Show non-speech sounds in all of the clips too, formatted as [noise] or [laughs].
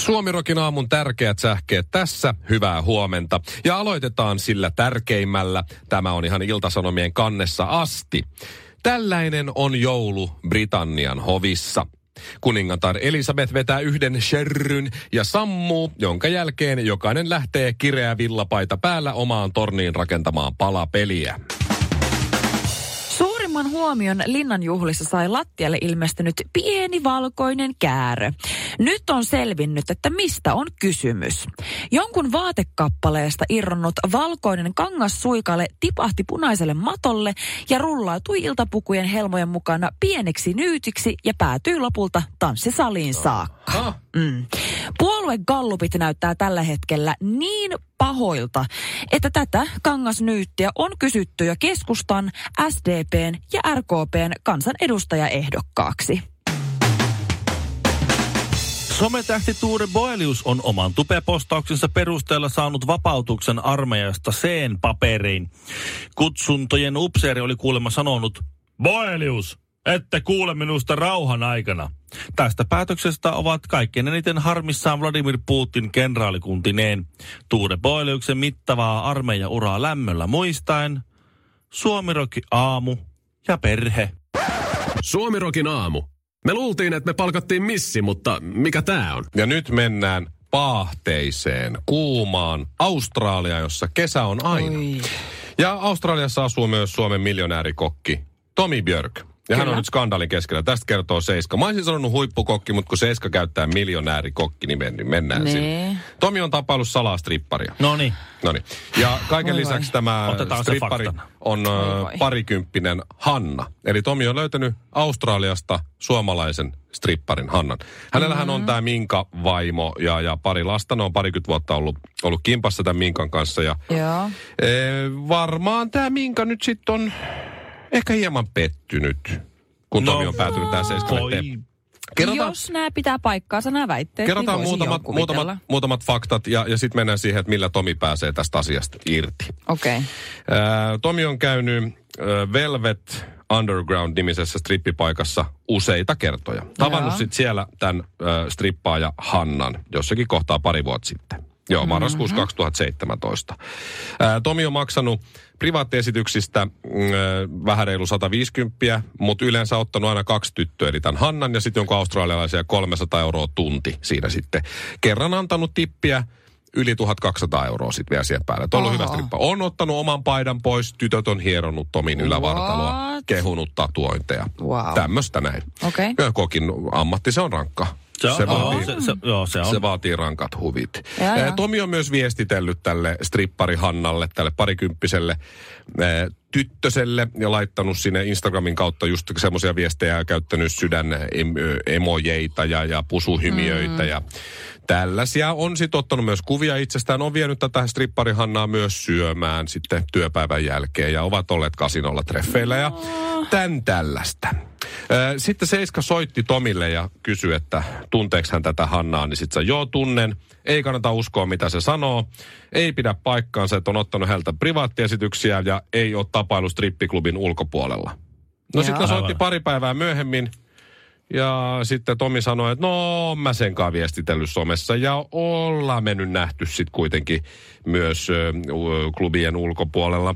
Suomirokin aamun tärkeät sähkeet tässä. Hyvää huomenta. Ja aloitetaan sillä tärkeimmällä. Tämä on ihan Iltasanomien kannessa asti. Tällainen on joulu Britannian hovissa. Kuningatar Elisabeth vetää yhden sherryn ja sammuu, jonka jälkeen jokainen lähtee kireä villapaita päällä omaan torniin rakentamaan palapeliä. Suurimman huomion linnanjuhlissa sai lattialle ilmestynyt pieni valkoinen käärö. Nyt on selvinnyt, että mistä on kysymys. Jonkun vaatekappaleesta irronnut valkoinen kangassuikale tipahti punaiselle matolle ja rullautui iltapukujen helmojen mukana pieneksi nyytiksi ja päätyi lopulta tanssisaliin saakka. Mm. Puolue Gallupit näyttää tällä hetkellä niin pahoilta, että tätä kangasnyyttiä on kysytty jo keskustan, SDPn ja RKPn kansanedustajaehdokkaaksi. Sometähti Tuure Boelius on oman tupepostauksensa perusteella saanut vapautuksen armeijasta seen paperein. Kutsuntojen upseeri oli kuulemma sanonut, Boelius, ette kuule minusta rauhan aikana. Tästä päätöksestä ovat kaikkein eniten harmissaan Vladimir Putin kenraalikuntineen. Tuure Boeliuksen mittavaa armeijauraa lämmöllä muistaen. Suomiroki aamu ja perhe. Suomirokin aamu. Me luultiin, että me palkattiin missi, mutta mikä tää on? Ja nyt mennään paahteiseen, kuumaan Australia, jossa kesä on aina. Oi. Ja Australiassa asuu myös Suomen miljonäärikokki Tomi Björk. Ja hän on nyt skandaalin keskellä. Tästä kertoo Seiska. Mä olisin sanonut huippukokki, mutta kun Seiska käyttää miljonäärikokki, niin men- niin mennään Nee. sinne. Tomi on tapaillut salaa stripparia. No niin. Ja kaiken Voi lisäksi voi. tämä Otetaan strippari on voi. parikymppinen Hanna. Eli Tomi on löytänyt Australiasta suomalaisen stripparin Hannan. Hänellähän Mm-hmm. on tämä Minka vaimo ja, ja pari lasta. Ne on parikymmentä vuotta ollut, ollut kimpassa tämän Minkan kanssa. Ja, Joo. e, varmaan tämä Minka nyt sitten on ehkä hieman pettynyt, kun No, Tomi on päätynyt tähän seiskalle. Voi. Kerrotaan, Jos nämä pitää paikkaansa, nämä väitteet, Kerrotaan niin muutamat, muutamat, muutamat faktat ja, ja sitten mennään siihen, että millä Tomi pääsee tästä asiasta irti. Okei. Okay. Ää, Tomi on käynyt ää, Velvet Underground-nimisessä strippipaikassa useita kertoja. Tavannut sitten siellä tämän ää, strippaaja Hannan jossakin kohtaa pari vuotta sitten. Joo, marraskuussa 2017. Ää, Tomi on maksanut privaattiesityksistä mm, vähän reilu 150, mutta yleensä ottanut aina kaksi tyttöä, eli tämän Hannan ja sitten jonkun australialaisia 300 euroa tunti siinä sitten. Kerran antanut tippiä yli 1200 euroa sitten vielä siihen päälle. Et on hyvä strippa. On ottanut oman paidan pois, tytöt on hieronnut Tomin ylävartaloa, What? kehunut tatuointeja. Wow. Tämmöistä näin. Ja kokin ammatti, se on rankka. Se vaatii, se, se, joo, se on. se vaatii rankat huvit. Ja, ja. Eh, Tomi on myös viestitellyt tälle strippari Hannalle, tälle parikymppiselle eh, tyttöselle ja laittanut sinne Instagramin kautta just semmoisia viestejä ja käyttänyt sydän emojeita ja, ja pusuhymiöitä mm. ja tällaisia. On sitten ottanut myös kuvia itsestään, on vienyt tätä strippari Hannaa myös syömään sitten työpäivän jälkeen ja ovat olleet kasinolla treffeillä ja tän tällaista. Ö, Sitten Seiska soitti Tomille ja kysyi, että tunteeko hän tätä Hannaa, niin sitten joo tunnen. Ei kannata uskoa, mitä se sanoo. Ei pidä paikkaansa, että on ottanut häneltä privaattiesityksiä ja ei ole tapailu strippiklubin ulkopuolella. No sitten soitti pari päivää myöhemmin ja sitten Tomi sanoi, että no mä senkaan viestitellyt somessa ja ollaan me nyt nähty sitten kuitenkin myös ö, klubien ulkopuolella.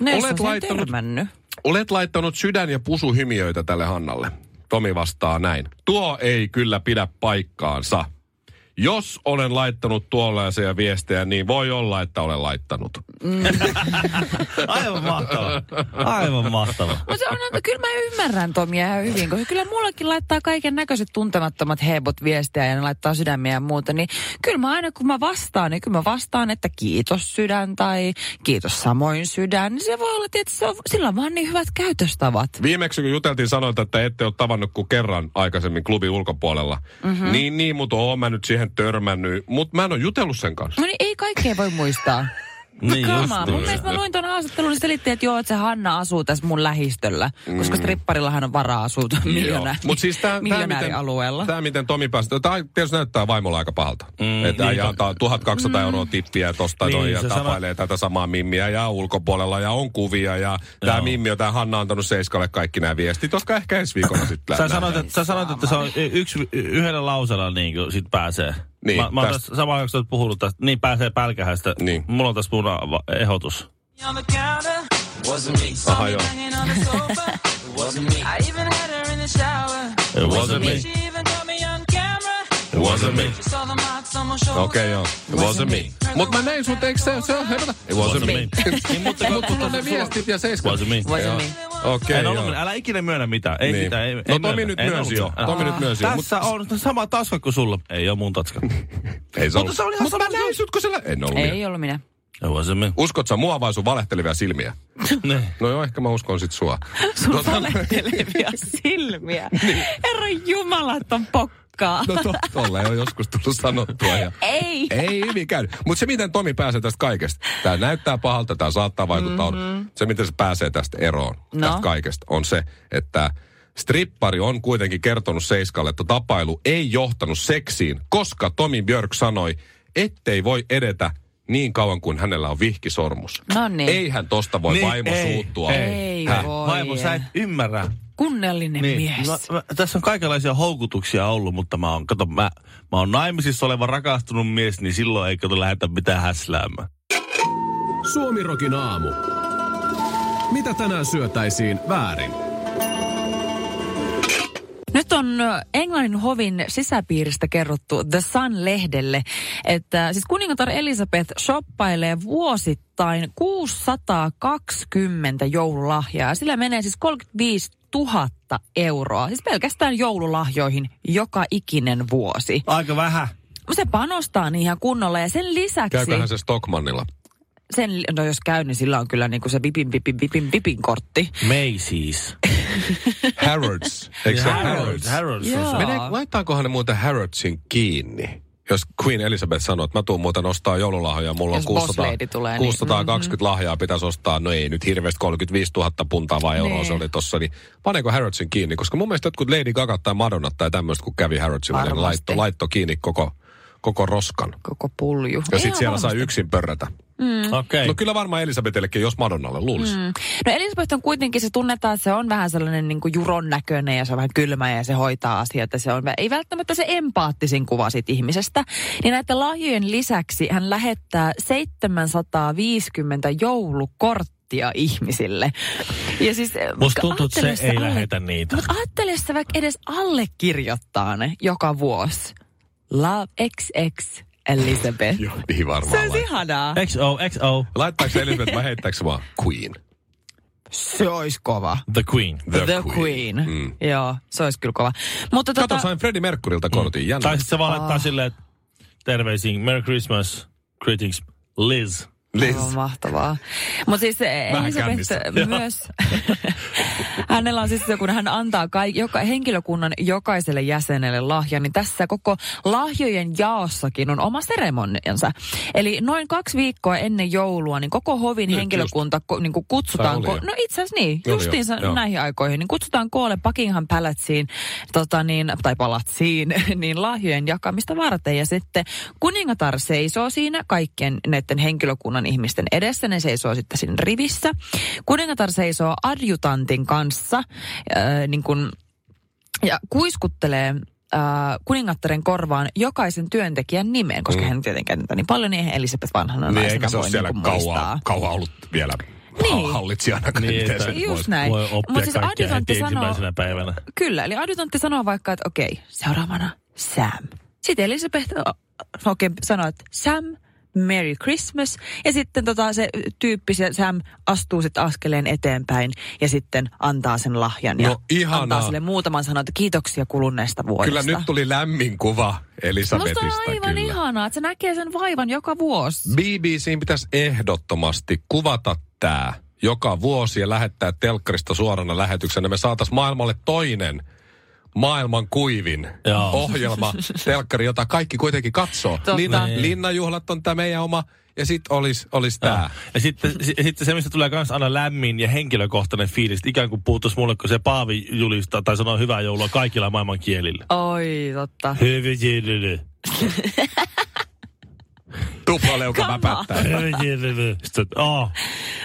No jos Olet laittanut- törmännyt. Olet laittanut sydän- ja pusuhymiöitä tälle Hannalle. Tomi vastaa näin. Tuo ei kyllä pidä paikkaansa. Jos olen laittanut tuollaisia viestejä, niin voi olla, että olen laittanut. [laughs] Aivan mahtava. Aivan mahtava. Mutta se on, että kyllä mä ymmärrän Tomia ihan hyvin, koska kyllä mullakin laittaa kaiken näköiset tuntemattomat hebot viestiä ja ne laittaa sydämiä ja muuta. Niin kyllä mä aina kun mä vastaan, niin kyllä mä vastaan, että kiitos sydän tai kiitos samoin sydän. Niin se voi olla, että se on, sillä on vaan niin hyvät käytöstavat. Viimeksi kun juteltiin sanoit, että ette ole tavannut kuin kerran aikaisemmin klubin ulkopuolella. Mm-hmm. Niin, niin, mutta oon mä nyt siihen törmännyt. Mutta mä en ole jutellut sen kanssa. No niin ei kaikkea voi muistaa. Niin just Kama. Mun mielestä mä luin tuon haastattelun, niin selitti, että joo, että se Hanna asuu tässä mun lähistöllä. Mm. Koska stripparillahan on varaa asua miljonä, Mutta siis tämä, miten, miljonäärialueella. tämä, miten Tomi pääsi, tämä tietysti näyttää vaimolla aika pahalta. Mm, että niin, äijä antaa 1200 euroa tippiä tosta Niin, noin ja tapailee tätä samaa mimmiä ja ulkopuolella ja on kuvia ja tämä mimmi on tämä Hanna antanut Seiskalle kaikki nämä viestit, koska ehkä ensi viikolla sitten Sä sanoit, että, sä sanoit, että se on yksi, yhdellä lausella niin kuin sit pääsee. Niin, mä, mä oon tästä- tässä samaan aikaan, kun puhunut tästä, niin pääsee pälkähästä. Niin. Mulla on tässä mun ehdotus. Wasn't Aha, joo. Wasn't. It wasn't me. It wasn't. Okei, joo. It wasn't me. Mutta mä näin sut, eikö se, on herra? It wasn't me. Niin, mutta on ne viestit ja Seiska. Wasn't me. Wasn't Joo. me. Okei, En ollut, joo. älä ikinä myönnä mitään. Ei Niin. mitään. Ei, No ei Tomi myönnä. nyt En myönsi ollut. jo. Tomi nyt myönsi jo. Tässä on sama taska kuin sulla. Ei ole mun taska. Ei se Mutta se oli ihan Mutta mä sama näin sut, kun sillä... En ollut minä. Ei ollut minä. It wasn't me. Uskot sä mua vai sun valehtelevia silmiä? [laughs] Niin. No joo, ehkä mä uskon sit sua. Sun valehtelevia [laughs] silmiä. Herra jumalaton pokkaa. No to, tolle on joskus tullut sanottua. Ja... Ei. Ei mikään. Mutta se, miten Tomi pääsee tästä kaikesta, tämä näyttää pahalta, tämä saattaa vaikuttaa, mm-hmm. se, miten se pääsee tästä eroon, No. tästä kaikesta, on se, että strippari on kuitenkin kertonut Seiskalle, että tapailu ei johtanut seksiin, koska Tomi Björk sanoi, ettei voi edetä niin kauan kuin hänellä on vihkisormus. No niin. Eihän tosta voi Niin, vaimo ei, suuttua. Ei Häh? voi. Vaimo, sä et ymmärrä. Kunnellinen mies. Mä, mä, tässä on kaikenlaisia houkutuksia ollut, mutta mä oon, kato, mä, mä oon naimisissa oleva rakastunut mies, niin silloin ei kato lähetä mitään häsläämään. Suomirokin aamu. Mitä tänään syötäisiin väärin? Nyt on Englannin hovin sisäpiiristä kerrottu The Sun-lehdelle, että siis kuningatar Elisabeth shoppailee vuosittain 620 joululahjaa. Sillä menee siis 35 000 euroa, siis pelkästään joululahjoihin joka ikinen vuosi. Aika vähän. Se panostaa niihin ihan kunnolla ja sen lisäksi... Käyköhän se Stockmannilla? Sen, no jos käy, niin sillä on kyllä niinku se vipin, vipin, vipin, vipin kortti. Macy's. Harrods. Eikö se Harrods? Harrods on se. Mene, laittaakohan ne muuten Harrodsin kiinni? Jos Queen Elizabeth sanoo, että mä tuun muuten ostaa joululahjoja, mulla on Jos Boss 600, Lady tulee, niin- 620 lahjaa pitäisi ostaa, no ei nyt hirveästi 35 000 puntaa vai euroa Niin. se oli tossa, niin paneeko Harrodsin kiinni? Koska mun mielestä jotkut Lady Gaga tai Madonna tai tämmöistä, kun kävi Harrodsilla, niin laitto, laitto kiinni koko, koko roskan. Koko pulju. Ja sitten siellä sai varmasti. yksin pörrätä. Okei. No kyllä varmaan Elisabethellekin, jos Madonnalle luulisi. Mm. No Elisabeth on kuitenkin, se tunnetaan, että se on vähän sellainen niin kuin juron näköinen ja se on vähän kylmä ja se hoitaa asioita. Se on, ei välttämättä se empaattisin kuva siitä ihmisestä. Niin näiden lahjojen lisäksi hän lähettää 750 joulukorttia ihmisille. Ja siis, Musta tuntuu, että se ei alle- lähetä niitä. Mutta ajattele sä vaikka edes allekirjoittaa ne joka vuosi. Love XX Elizabeth. Joo, niin varmaan. Se on laittaa. ihanaa. XO, XO, Laittaako se Elisabeth vai heittääkö se vaan Queen? Se olisi kova. the queen. The, The, Queen. Mm. Joo, se olisi kyllä kova. Mutta Kato, tota, sain Freddie Mercurylta kortin. Jännä. Tai sitten se vaan laittaa silleen, että terveisiin, Merry Christmas, greetings, Liz. Liz. Aivan mahtavaa. Mutta siis eh, Elisabeth myös, [laughs] hänellä on siis se, kun hän antaa kaik, joka, henkilökunnan jokaiselle jäsenelle lahjan, niin tässä koko lahjojen jaossakin on oma seremoniansa. Eli noin kaksi viikkoa ennen joulua, niin koko hovin Nyt henkilökunta ko, niin kuin kutsutaan, ko, jo. no itse asiassa niin, Oli jo, justiinsa joo. näihin aikoihin, niin kutsutaan koolle Buckingham Palacein, tota niin, tai palatsiin, [laughs] niin lahjojen jakamista varten. Ja sitten kuningatar seisoo siinä kaikkien näiden henkilökunnan ihmisten edessä, ne seisoo sitten siinä rivissä. Kuningatar seisoo adjutantin kanssa, äh, niin kuin, ja kuiskuttelee äh, kuningattaren korvaan jokaisen työntekijän nimen, koska mm. hän tietenkään niin paljon, niin Elisabeth vanhana Niin naisena eikä se ole voi siellä niin kuin kauan, muistaa. kauan ollut vielä Niin. hallitsijana. Niin, Miten että Just näin. Voi oppia Mut siis adjutantti sanoo- päivänä. Kyllä, eli adjutantti sanoo vaikka, että okei, seuraavana Sam. Sitten Elisabeth oikein sanoa, että Sam, Merry Christmas. Ja sitten tota, se tyyppi, se Sam, astuu sitten askeleen eteenpäin ja sitten antaa sen lahjan. Ja No, ihanaa. antaa sille muutaman sanan, että kiitoksia kuluneesta vuodesta. Kyllä nyt tuli lämmin kuva Musta Elisabetista. on aivan kyllä. ihanaa, että se näkee sen vaivan joka vuosi. BBCin pitäisi ehdottomasti kuvata tämä joka vuosi ja lähettää telkkarista suorana lähetyksenä. Me saatas maailmalle toinen maailman kuivin Joo. ohjelma, telkkari, jota kaikki kuitenkin katsoo. Linna, Niin. Linnanjuhlat on tämä meidän oma, ja sitten olisi olis tämä. Ja sitten, si- sitten se, mistä tulee myös aina lämmin ja henkilökohtainen fiilis, ikään kuin puhuttaisiin mulle, kun se Paavi julistaa tai sanoo hyvää joulua kaikilla maailman kielillä. Oi, totta. Hyvä. Tuplaleuka Come on. väpättää. Hyvä. Sitten, oh,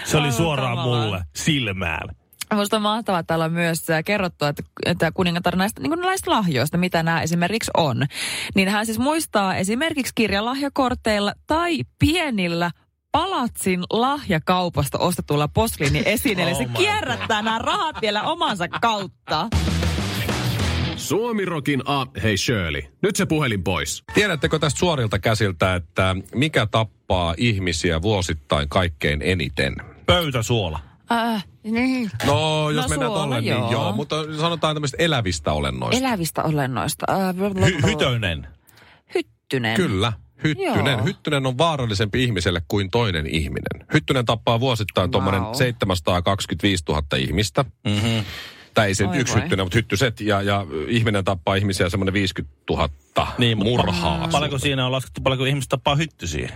se oli suoraan mulle silmään. Minusta on mahtavaa, että täällä on myös äh, kerrottu, että, että kuningatar näistä, niin näistä lahjoista, mitä nämä esimerkiksi on. Niin hän siis muistaa esimerkiksi kirjalahjakorteilla tai pienillä palatsin lahjakaupasta ostetulla posliiniesineillä. [laughs] Oh Se kierrättää nämä rahat vielä omansa kautta. Suomirokin a... Hei Shirley, nyt se puhelin pois. Tiedättekö tästä suorilta käsiltä, että mikä tappaa ihmisiä vuosittain kaikkein eniten? Pöytäsuola. Äh, niin. No, jos No, mennään suola, tolle, niin joo. joo. Mutta sanotaan tämmöistä elävistä olennoista. Elävistä olennoista. Äh, blablabla. Hy- hytönen. Hyttynen. Kyllä. Hyttynen. Joo. Hyttynen on vaarallisempi ihmiselle kuin toinen ihminen. Hyttynen tappaa vuosittain tuommoinen Wow. 725 000 ihmistä. Mm-hmm. Tai ei se Oi yksi voi. hyttynen, mutta hyttyset. Ja, ja ihminen tappaa ihmisiä semmoinen 50 000 Niin, murhaa. Paljonko siinä on laskettu, paljonko ihmiset tappaa hyttysiä?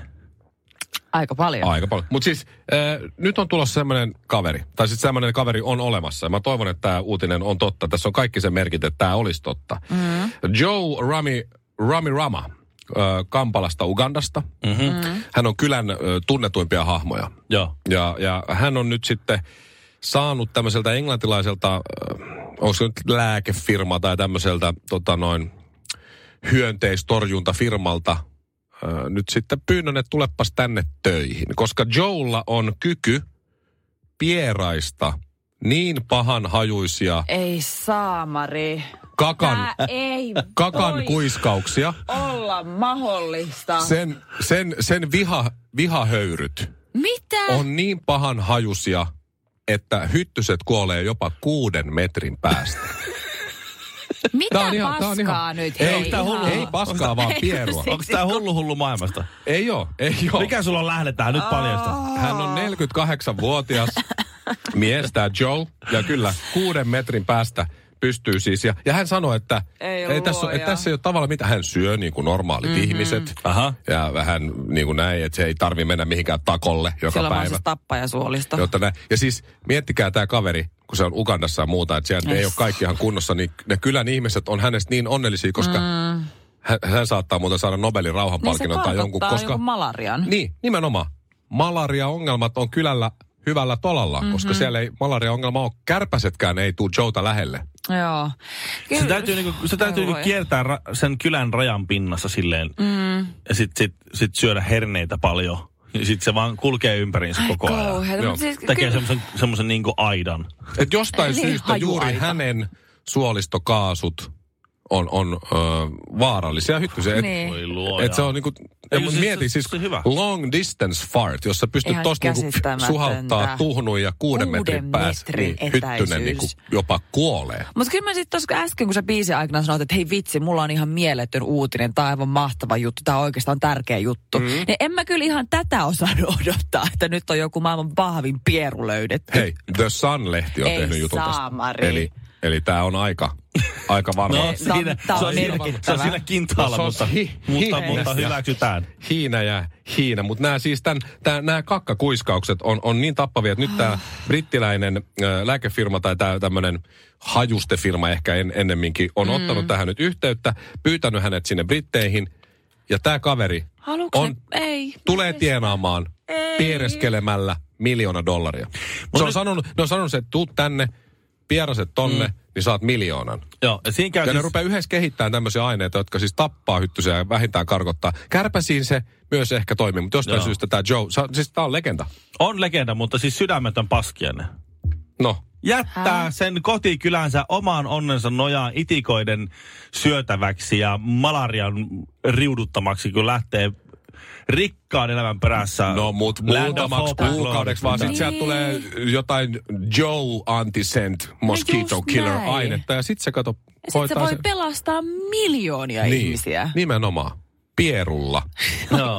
Aika paljon. Aika paljon. Mutta siis äh, nyt on tulossa semmoinen kaveri, tai sitten semmoinen kaveri on olemassa. Mä toivon, että tämä uutinen on totta. Tässä on kaikki sen merkit, että tämä olisi totta. Mm. Joe Rami, Rami Rama äh, Kampalasta, Ugandasta. Mm-hmm. Hän on kylän äh, tunnetuimpia hahmoja. Joo. Ja, ja hän on nyt sitten saanut tämmöiseltä englantilaiselta, äh, onko se nyt lääkefirma tai tämmöiseltä tota noin, hyönteistorjuntafirmalta äh, nyt sitten pyynnön, että tulepas tänne töihin. Koska Joella on kyky pieraista niin pahan hajuisia Ei saamari. kakan, Tää ei kakan kuiskauksia, olla mahdollista. sen, sen, sen viha, vihahöyryt Mitä? on niin pahan hajusia, että hyttyset kuolee jopa kuuden metrin päästä. Mitä Tää on ihan- tää on paskaa ihan- nyt? Ei, Hei, tää hullu- ei paskaa, vaan Ei, pierua. [laughs] Onko tämä hullu hullu maailmasta? Ei oo, ei oo. Mikä sulla on lähdetään? Nyt paljasta. Hän on 48-vuotias mies, tämä Joe, ja kyllä kuuden metrin päästä pystyy siis. Ja, ja hän sanoi, että Ei tässä, ole, luoja. että tässä ei ole tavallaan mitä. Hän syö niin kuin normaalit mm-hmm. ihmiset. Aha. Ja vähän niin kuin näin, että se ei tarvi mennä mihinkään takolle joka vaan päivä. siis tappajasuolisto. Jotta näin. Ja siis miettikää tämä kaveri, kun se on Ugandassa ja muuta, että siellä ei ole kaikki ihan kunnossa, niin ne kylän ihmiset on hänestä niin onnellisia, koska mm. hän, hän saattaa muuten saada Nobelin Niin rauhanpalkinnon tai jonkun, koska... jonkun malarian. Niin, nimenomaan. Malaria-ongelmat on kylällä hyvällä tolalla, mm-hmm. koska siellä ei malaria-ongelma ole. Kärpäsetkään ei tule Joota lähelle. Joo. Se täytyy, niinku, se täytyy niinku kiertää ra- sen kylän rajan pinnassa silleen. Mm. Ja sitten sit, sit syödä herneitä paljon. Ja sitten se vaan kulkee ympäriinsä Ai koko ajan. kauheeta, Joo. mutta siis Tekee kyllä- semmoisen semmoisen niinku aidan. Et jostain Eli syystä juuri hänen suolistokaasut on, on ö, vaarallisia hyttysiä. Et, Niin. Et se on niinku, ja Ei, siis mieti siis se hyvä. long distance fart, jossa pystyt Ihan tosta niinku suhauttaa tuhnuun ja kuuden, Kuuden metrin päässä. metrin Niin, hyttynen niinku jopa kuolee. Mutta kyllä mä sitten tuossa äsken, kun sä biisin aikana sanoit, että hei vitsi, mulla on ihan mieletön uutinen, on aivan mahtava juttu, tämä oikeastaan tärkeä juttu. Mm. Niin en mä kyllä ihan tätä osannut [laughs] odottaa, että nyt on joku maailman vahvin pieru löydetty. Hei, The Sun-lehti on Ei tehnyt jutun tästä. saamari. Eli, eli tämä on aika, aika vanha. No, Se on- siinä, se, on siinä, se on siinä kintaalla, No, se on mutta, hi- mutta, hi- mutta hyväksytään. Hiina ja Hiina, mutta nämä siis tämän, tämän, nämä kakkakuiskaukset on, on niin tappavia, että nyt tämä brittiläinen ä, lääkefirma tai tämä tämmöinen hajustefirma ehkä en, ennemminkin on mm. ottanut tähän nyt yhteyttä, pyytänyt hänet sinne Britteihin ja tämä kaveri Haluatko on, ne? Ei. tulee tienaamaan Ei. piereskelemällä miljoona dollaria. Se on nyt- sanonut, ne on sanonut, että tuut tänne, pieraset tonne, mm. niin saat miljoonan. Joo, ja siinä käy Ja ne siis, rupeaa yhdessä kehittämään tämmöisiä aineita, jotka siis tappaa hyttysiä ja vähintään karkottaa. Kärpäsiin se myös ehkä toimii, mutta jostain Joo. syystä tämä Joe, sa, siis tämä on legenda. on legenda, mutta siis sydämetön paskiainen. No, jättää Hä? sen kotikylänsä omaan onnensa nojaan itikoiden syötäväksi ja malarian riuduttamaksi, kun lähtee rikkaan elämän perässä. No mut Land of muutamaksi kuukaudeksi, vaan Glory. sit sieltä tulee jotain Joe Antisent Mosquito just Killer näin. ainetta ja sit se kato Ja sit se voi sen. pelastaa miljoonia Niin, ihmisiä. nimenomaan. Pierulla.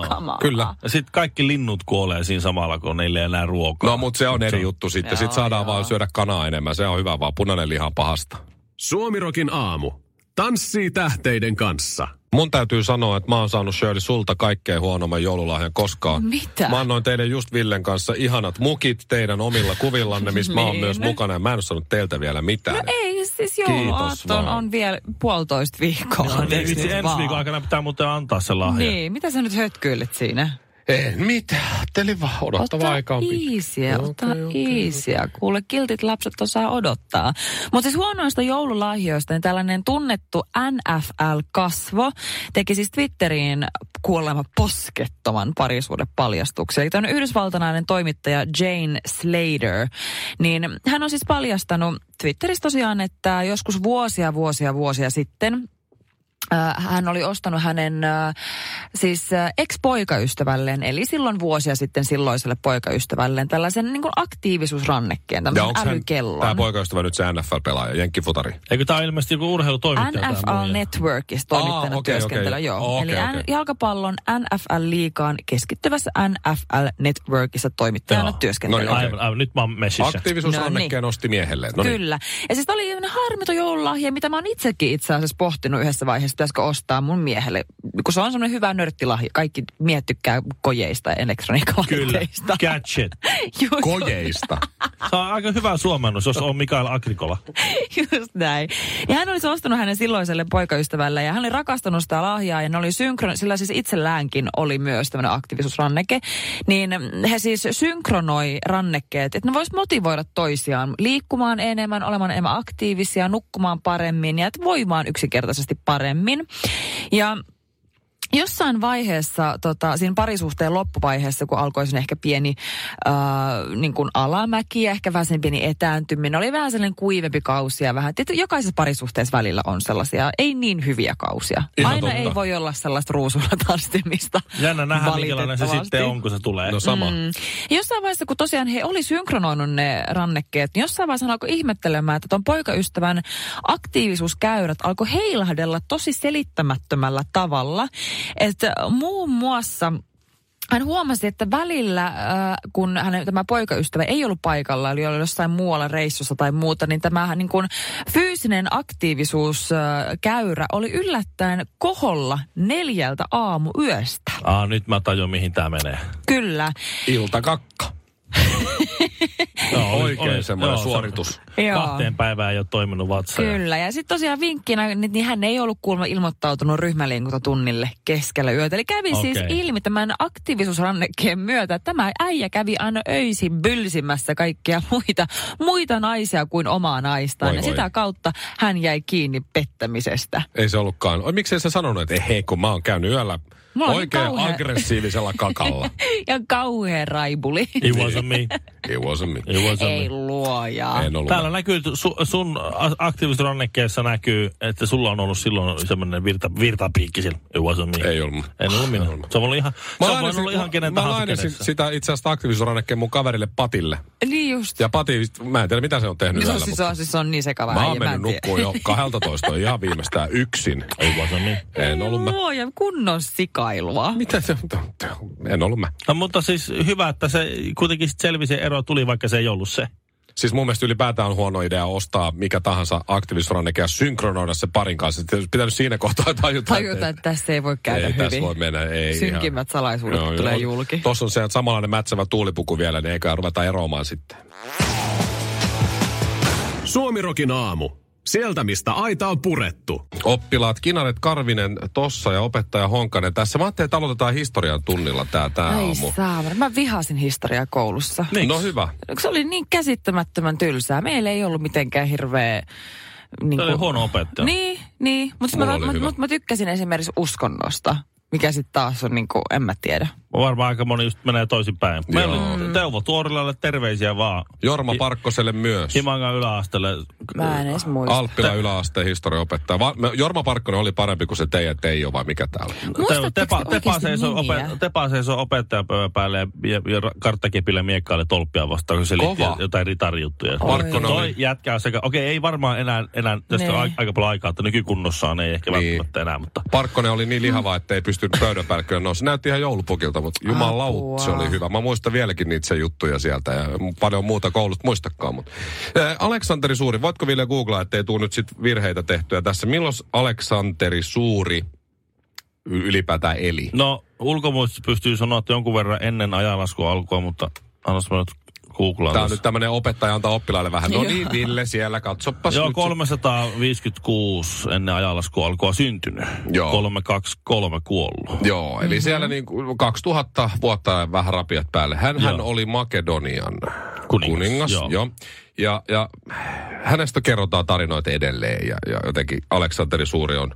Kamaa. Kyllä. Ja sitten kaikki linnut kuolee siinä samalla, kun niille ei enää ruokaa. No mutta se on eri juttu sitten. Joo, Sitten saadaan joo. vaan syödä kanaa enemmän. Se on hyvä vaan. Punainen liha pahasta. Suomirokin aamu. Tanssii tähteiden kanssa. Mun täytyy sanoa, että mä oon saanut Shirley sulta kaikkein huonomman joululahjan koskaan. Mitä? Mä annoin teille just Villen kanssa ihanat mukit teidän omilla kuvillanne, missä mä oon Niin. myös mukana. Ja mä en ole saanut teiltä vielä mitään. No ei, siis jouluaattoon on vielä puolitoista viikkoa. No, vitsi, nyt ensi viikon aikana pitää muuten antaa se lahja. Niin, mitä sä nyt hötkyilet siinä? En mitään. Ajattelin vaan odottava Ota aika on iisiä, ota iisiä. Kuule, kiltit lapset osaa odottaa. Mutta siis huonoista joululahjoista, niin tällainen tunnettu NFL-kasvo teki siis Twitteriin kuolema poskettoman parisuuden paljastuksen. Eli tämmöinen yhdysvaltalainen toimittaja Jane Slater, niin hän on siis paljastanut Twitterissä tosiaan, että joskus vuosia, vuosia, vuosia sitten hän oli ostanut hänen äh, siis äh, ex-poikaystävälleen, eli silloin vuosia sitten silloiselle poikaystävälleen, tällaisen niin kuin aktiivisuusrannekkeen, Ja tämmöisen hän, älykellon. tämä poikaystävä nyt se NFL-pelaaja, jenkkifutari? Eikö tämä ilmeisesti joku urheilutoimittaja? NFL? Networkissa toimittajana Aa, okei, työskentelö, okei. joo. Okei, Eli. N- jalkapallon NFL-liigaan keskittyvässä NFL Networkissa toimittajana Joo. No niin, okei. Aivan, aivan, nyt mä oon messissä. Aktiivisuusrannekkeen No osti miehelleen. No niin. Kyllä. Ja siis tää oli harmito joululahja, mitä mä oon itsekin itse asiassa pohtinut yhdessä vaiheessa, pitäisikö ostaa mun miehelle. Kun se on semmoinen hyvä nörttilahja. Kaikki miehet tykkää kojeista ja Kyllä, elektroniikkalaitteista. gadget. [laughs] Just, Kojeista. Se on aika hyvä suomennus, jos on Mikael Agrikola. [laughs] just näin. Ja hän olisi ostanut hänen silloiselle poikaystävälle ja hän oli rakastanut sitä lahjaa ja ne oli synkron, sillä siis itselläänkin oli myös tämmöinen aktiivisuusranneke. Niin he siis synkronoi rannekkeet, että ne vois motivoida toisiaan liikkumaan enemmän, olemaan enemmän aktiivisia, nukkumaan paremmin ja että voimaan yksinkertaisesti paremmin. Ja Jossain vaiheessa, tota, siinä parisuhteen loppuvaiheessa, kun alkoi sinne ehkä pieni äh, niin kuin alamäki ja ehkä vähän sen pieni etääntyminen, oli vähän sellainen kuivempi kausi ja vähän, tietysti jokaisessa parisuhteessa välillä on sellaisia ei niin hyviä kausia. Ihan Aina totta. ei voi olla sellaista ruusulla tanssimista. Jännä nähdä, minkälainen se sitten on, kun se tulee. No sama. Mm. Ja jossain vaiheessa, kun tosiaan he oli synkronoinut ne rannekkeet, niin jossain vaiheessa alkoi ihmettelemään, että ton poikaystävän aktiivisuuskäyrät alkoi heilahdella tosi selittämättömällä tavalla. Että muun muassa hän huomasi, että välillä, äh, kun hänen tämä poikaystävä ei ollut paikalla, eli oli jossain muualla reissussa tai muuta, niin tämä niin kuin fyysinen aktiivisuuskäyrä oli yllättäen koholla neljältä aamuyöstä. Aa, nyt mä tajun, mihin tämä menee. Kyllä. Iltakakka. [laughs] Joo, Oikein semmoinen joo, suoritus. Joo. Kahteen päivään ei ole toiminut vatsa. Kyllä, ja sitten tosiaan vinkkinä, niin niin hän ei ollut kuulemma ilmoittautunut ryhmäliikuntatunnille keskellä yötä. Eli kävi okay. siis ilmi tämän aktiivisuusrannekkeen myötä, että tämä äijä kävi aina öisin bylsimässä kaikkia muita, muita naisia kuin omaa naistaan. Voi ja voi. sitä kautta hän jäi kiinni pettämisestä. Ei se ollutkaan. Oi, miksei se sanonut, että hei, kun mä oon käynyt yöllä Mulla on oikein kauhea- aggressiivisella kakalla. [laughs] Ja kauhea raibuli. It wasn't me. It wasn't me. It wasn't Ei me. luoja. En ollut. Täällä näkyy, su, sun aktiivisrannekkeessa näkyy, että sulla on ollut silloin semmoinen virta, virtapiikki sillä. It wasn't me. Ei ollut. En ollut minä. Se on ollut ihan, se on voinut olla ihan kenen mä tahansa lainasin kädessä. sitä itse asiassa aktiivisuusrannekkeen mun kaverille Patille. Niin just. Ja Pati, mä en tiedä mitä se on tehnyt Se on, yöllä, siis, mutta on, siis on niin sekava mä oon mennyt nukkuun jo [laughs] 12 ihan viimeistään yksin. It wasn't me. En ollut mä. Luoja, kunnon sikailua. Mitä se En ollut mä. No, mutta siis hyvä, että se kuitenkin sit selvisi ero tuli, vaikka se ei ollut se. Siis mun mielestä ylipäätään on huono idea ostaa mikä tahansa aktiivisuusranneke ja synkronoida se parin kanssa. Pitänyt siinä kohtaa tajuta, Tajuta, että tässä ei voi käydä ei hyvin. tässä voi mennä. Ei Synkimmät salaisuudet Joo, tulee joo. julki. Tuossa on se samanlainen mätsävä tuulipuku vielä, niin eikä ruveta eroamaan sitten. Suomirokin aamu. Sieltä, mistä aita on purettu. Oppilaat Kinaret Karvinen tossa ja opettaja Honkanen tässä. Mä ajattelin, että aloitetaan historian tunnilla tää, tää Ai aamu. saamari. Mä vihasin historiaa koulussa. Miksi? No hyvä. Se oli niin käsittämättömän tylsää. Meillä ei ollut mitenkään hirveä... Niin oli huono opettaja. Niin, niin. Mutta mä, mä, mut mä tykkäsin esimerkiksi uskonnosta. Mikä sitten taas on niinku, en mä tiedä. Varmaan aika moni just menee toisinpäin. Meillä oli Teuvo Tuorilalle terveisiä vaan. Jorma Parkkoselle myös. Himangan yläasteelle. Mä en edes muista. Alppila yläasteen historiaopettaja. Va- me- Jorma Parkkonen oli parempi kuin se teidän Teijo vai mikä täällä? Muistatteko Tepa, te tepa, seisoo opet, tepa seisoo opettajan pöydän päälle ja, ja, ja karttakepillä miekkaille tolppia vastaan, kun se liitti Kova. jotain ritarijuttuja. Parkkonen oli- jätkä on sekä, okei ei varmaan enää, enää tästä ai- aika paljon aikaa, että nykykunnossaan ei ehkä Niin. välttämättä enää, mutta Parkkonen oli niin lihava, että ei pystynyt pöydän päälle kyllä nousi. Se näytti ihan joulupukilta, mutta jumalaut, se oli hyvä. Mä muistan vieläkin niitä sen juttuja sieltä ja paljon muuta koulusta muistakaan. Mutta. Ää, Aleksanteri Suuri, voitko Ville googlaa, ettei tuu nyt sit virheitä tehtyä tässä. Milloin Aleksanteri Suuri ylipäätään eli? No, ulkomuistissa pystyy sanoa, että jonkun verran ennen ajanlaskua alkua, mutta annas mä nyt googlaan Tämä on nyt tämmöinen opettaja antaa oppilaille vähän. No niin, Ville, siellä katsopas Joo, nyt. 356 ennen ajanlaskua alkua syntynyt. Joo. 323 kuollut. Joo, eli mm-hmm. siellä niin kuin 2000 vuotta vähän rapiat päälle. Hän, hän oli Makedonian Kuningas, kuningas joo. joo. Ja, ja hänestä kerrotaan tarinoita edelleen ja, ja jotenkin Aleksanteri Suuri on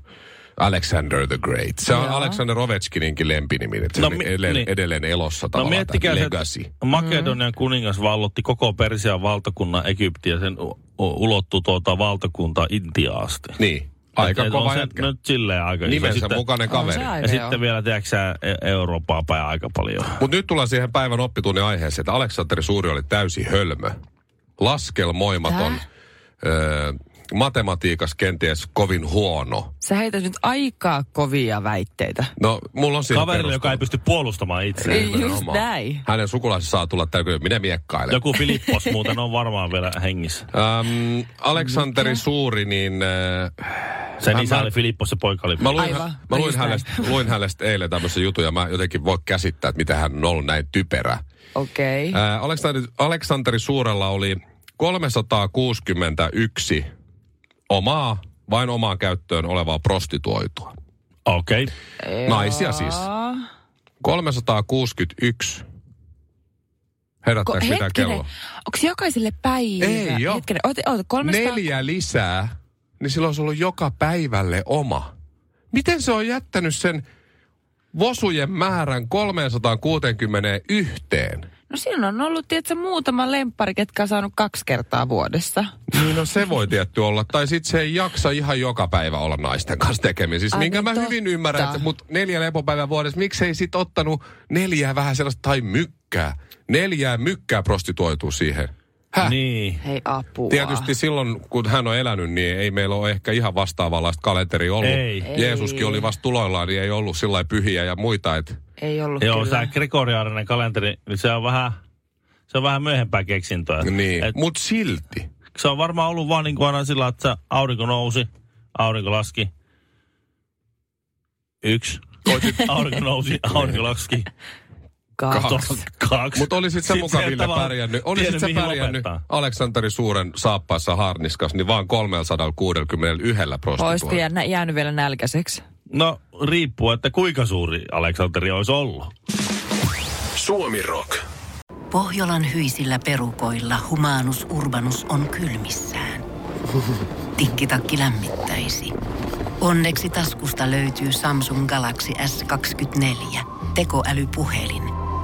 Alexander the Great. Se on Joo. Alexander Ovechkininkin lempinimi, että se No on mi- edelleen, niin. edelleen elossa No tavallaan miettikää se, legacy. että Makedonian kuningas vallotti koko Persian valtakunnan Egyptiä, sen u- u- ulottuu tuota valtakuntaa Intiaan asti. Niin, aika Et- kova on se jätkä. Nyt silleen aika. Nimensä Sitten- mukainen kaveri. aika Ja joo. sitten vielä, tiedätkö sä, E- Eurooppaa päin aika paljon. Mutta nyt tullaan siihen päivän oppitunnin aiheeseen, että Aleksanteri Suuri oli täysi hölmö. Laskelmoimaton. Täh? Öö, matematiikas kenties kovin huono. Sä heität nyt aika kovia väitteitä. No, mulla on siihen Kaverille, joka ei pysty puolustamaan itseään. Ei, just Nimenomaan. näin. Hänen sukulaisessa saa tulla täykö, minä miekkailen. Joku Filippos muuten on varmaan vielä hengissä. [laughs] Ähm, Aleksanteri Suuri, niin äh, Sen isä mä- oli Filippos ja poika oli mä luin, Aivan. mä luin, hänestä, luin hänestä eilen tämmöisen jutun ja mä jotenkin voi käsittää, että miten hän on ollut näin typerä. Okei. Okay. Äh, Aleksanteri, Aleksanteri Suurella oli 361 omaa, vain omaan käyttöön olevaa prostituoitua. Okei. Okay. Naisia siis. 361. Herättääkö mitä kello? onko jokaiselle päivä? Ei oo. Hetkinen, oota, oota, 300... Neljä lisää, niin silloin olisi ollut joka päivälle oma. Miten se on jättänyt sen vosujen määrän 361? No siinä on ollut, tiedätkö, muutama lemppari, ketkä on saanut kaksi kertaa vuodessa. Niin no se voi tietty olla. Tai sitten se ei jaksa ihan joka päivä olla naisten kanssa tekemisissä. Ai Minkä niin, mä totta. hyvin ymmärrän, että mut neljä lepopäivän vuodessa, miksei sit ottanut neljää vähän sellaista, tai mykkää. Neljää mykkää prostituoituu siihen. Häh? Niin. Hei apua. Tietysti silloin, kun hän on elänyt, niin ei meillä ole ehkä ihan vastaavanlaista kalenteria ollut. Ei. Jeesuskin oli vasta tuloillaan, niin ei ollut sillä pyhiä ja muita. Et, Ei ollut Joo, kyllä. tämä gregoriaarinen kalenteri, niin se on vähän, se on vähän myöhempää keksintöä. niin, Et mutta silti. se on varmaan ollut vaan niin kuin aina sillä, että se aurinko nousi, aurinko laski. Yksi. Aurinko nousi, [laughs] aurinko laski. Kaksi. Kaksi. Mutta olisit sä muka se Ville pärjännyt, olisit sä pärjännyt lopettaa. Aleksanteri Suuren saappaassa harniskas, niin vaan 361 Olisiko prostituoilla. jää, jäänyt vielä nälkäiseksi? No, riippuu, että kuinka suuri Aleksanteri olisi ollut. Suomi Rock. Pohjolan hyisillä perukoilla humanus urbanus on kylmissään. [laughs] Tikkitakki lämmittäisi. Onneksi taskusta löytyy Samsung Galaxy S24. Tekoälypuhelin.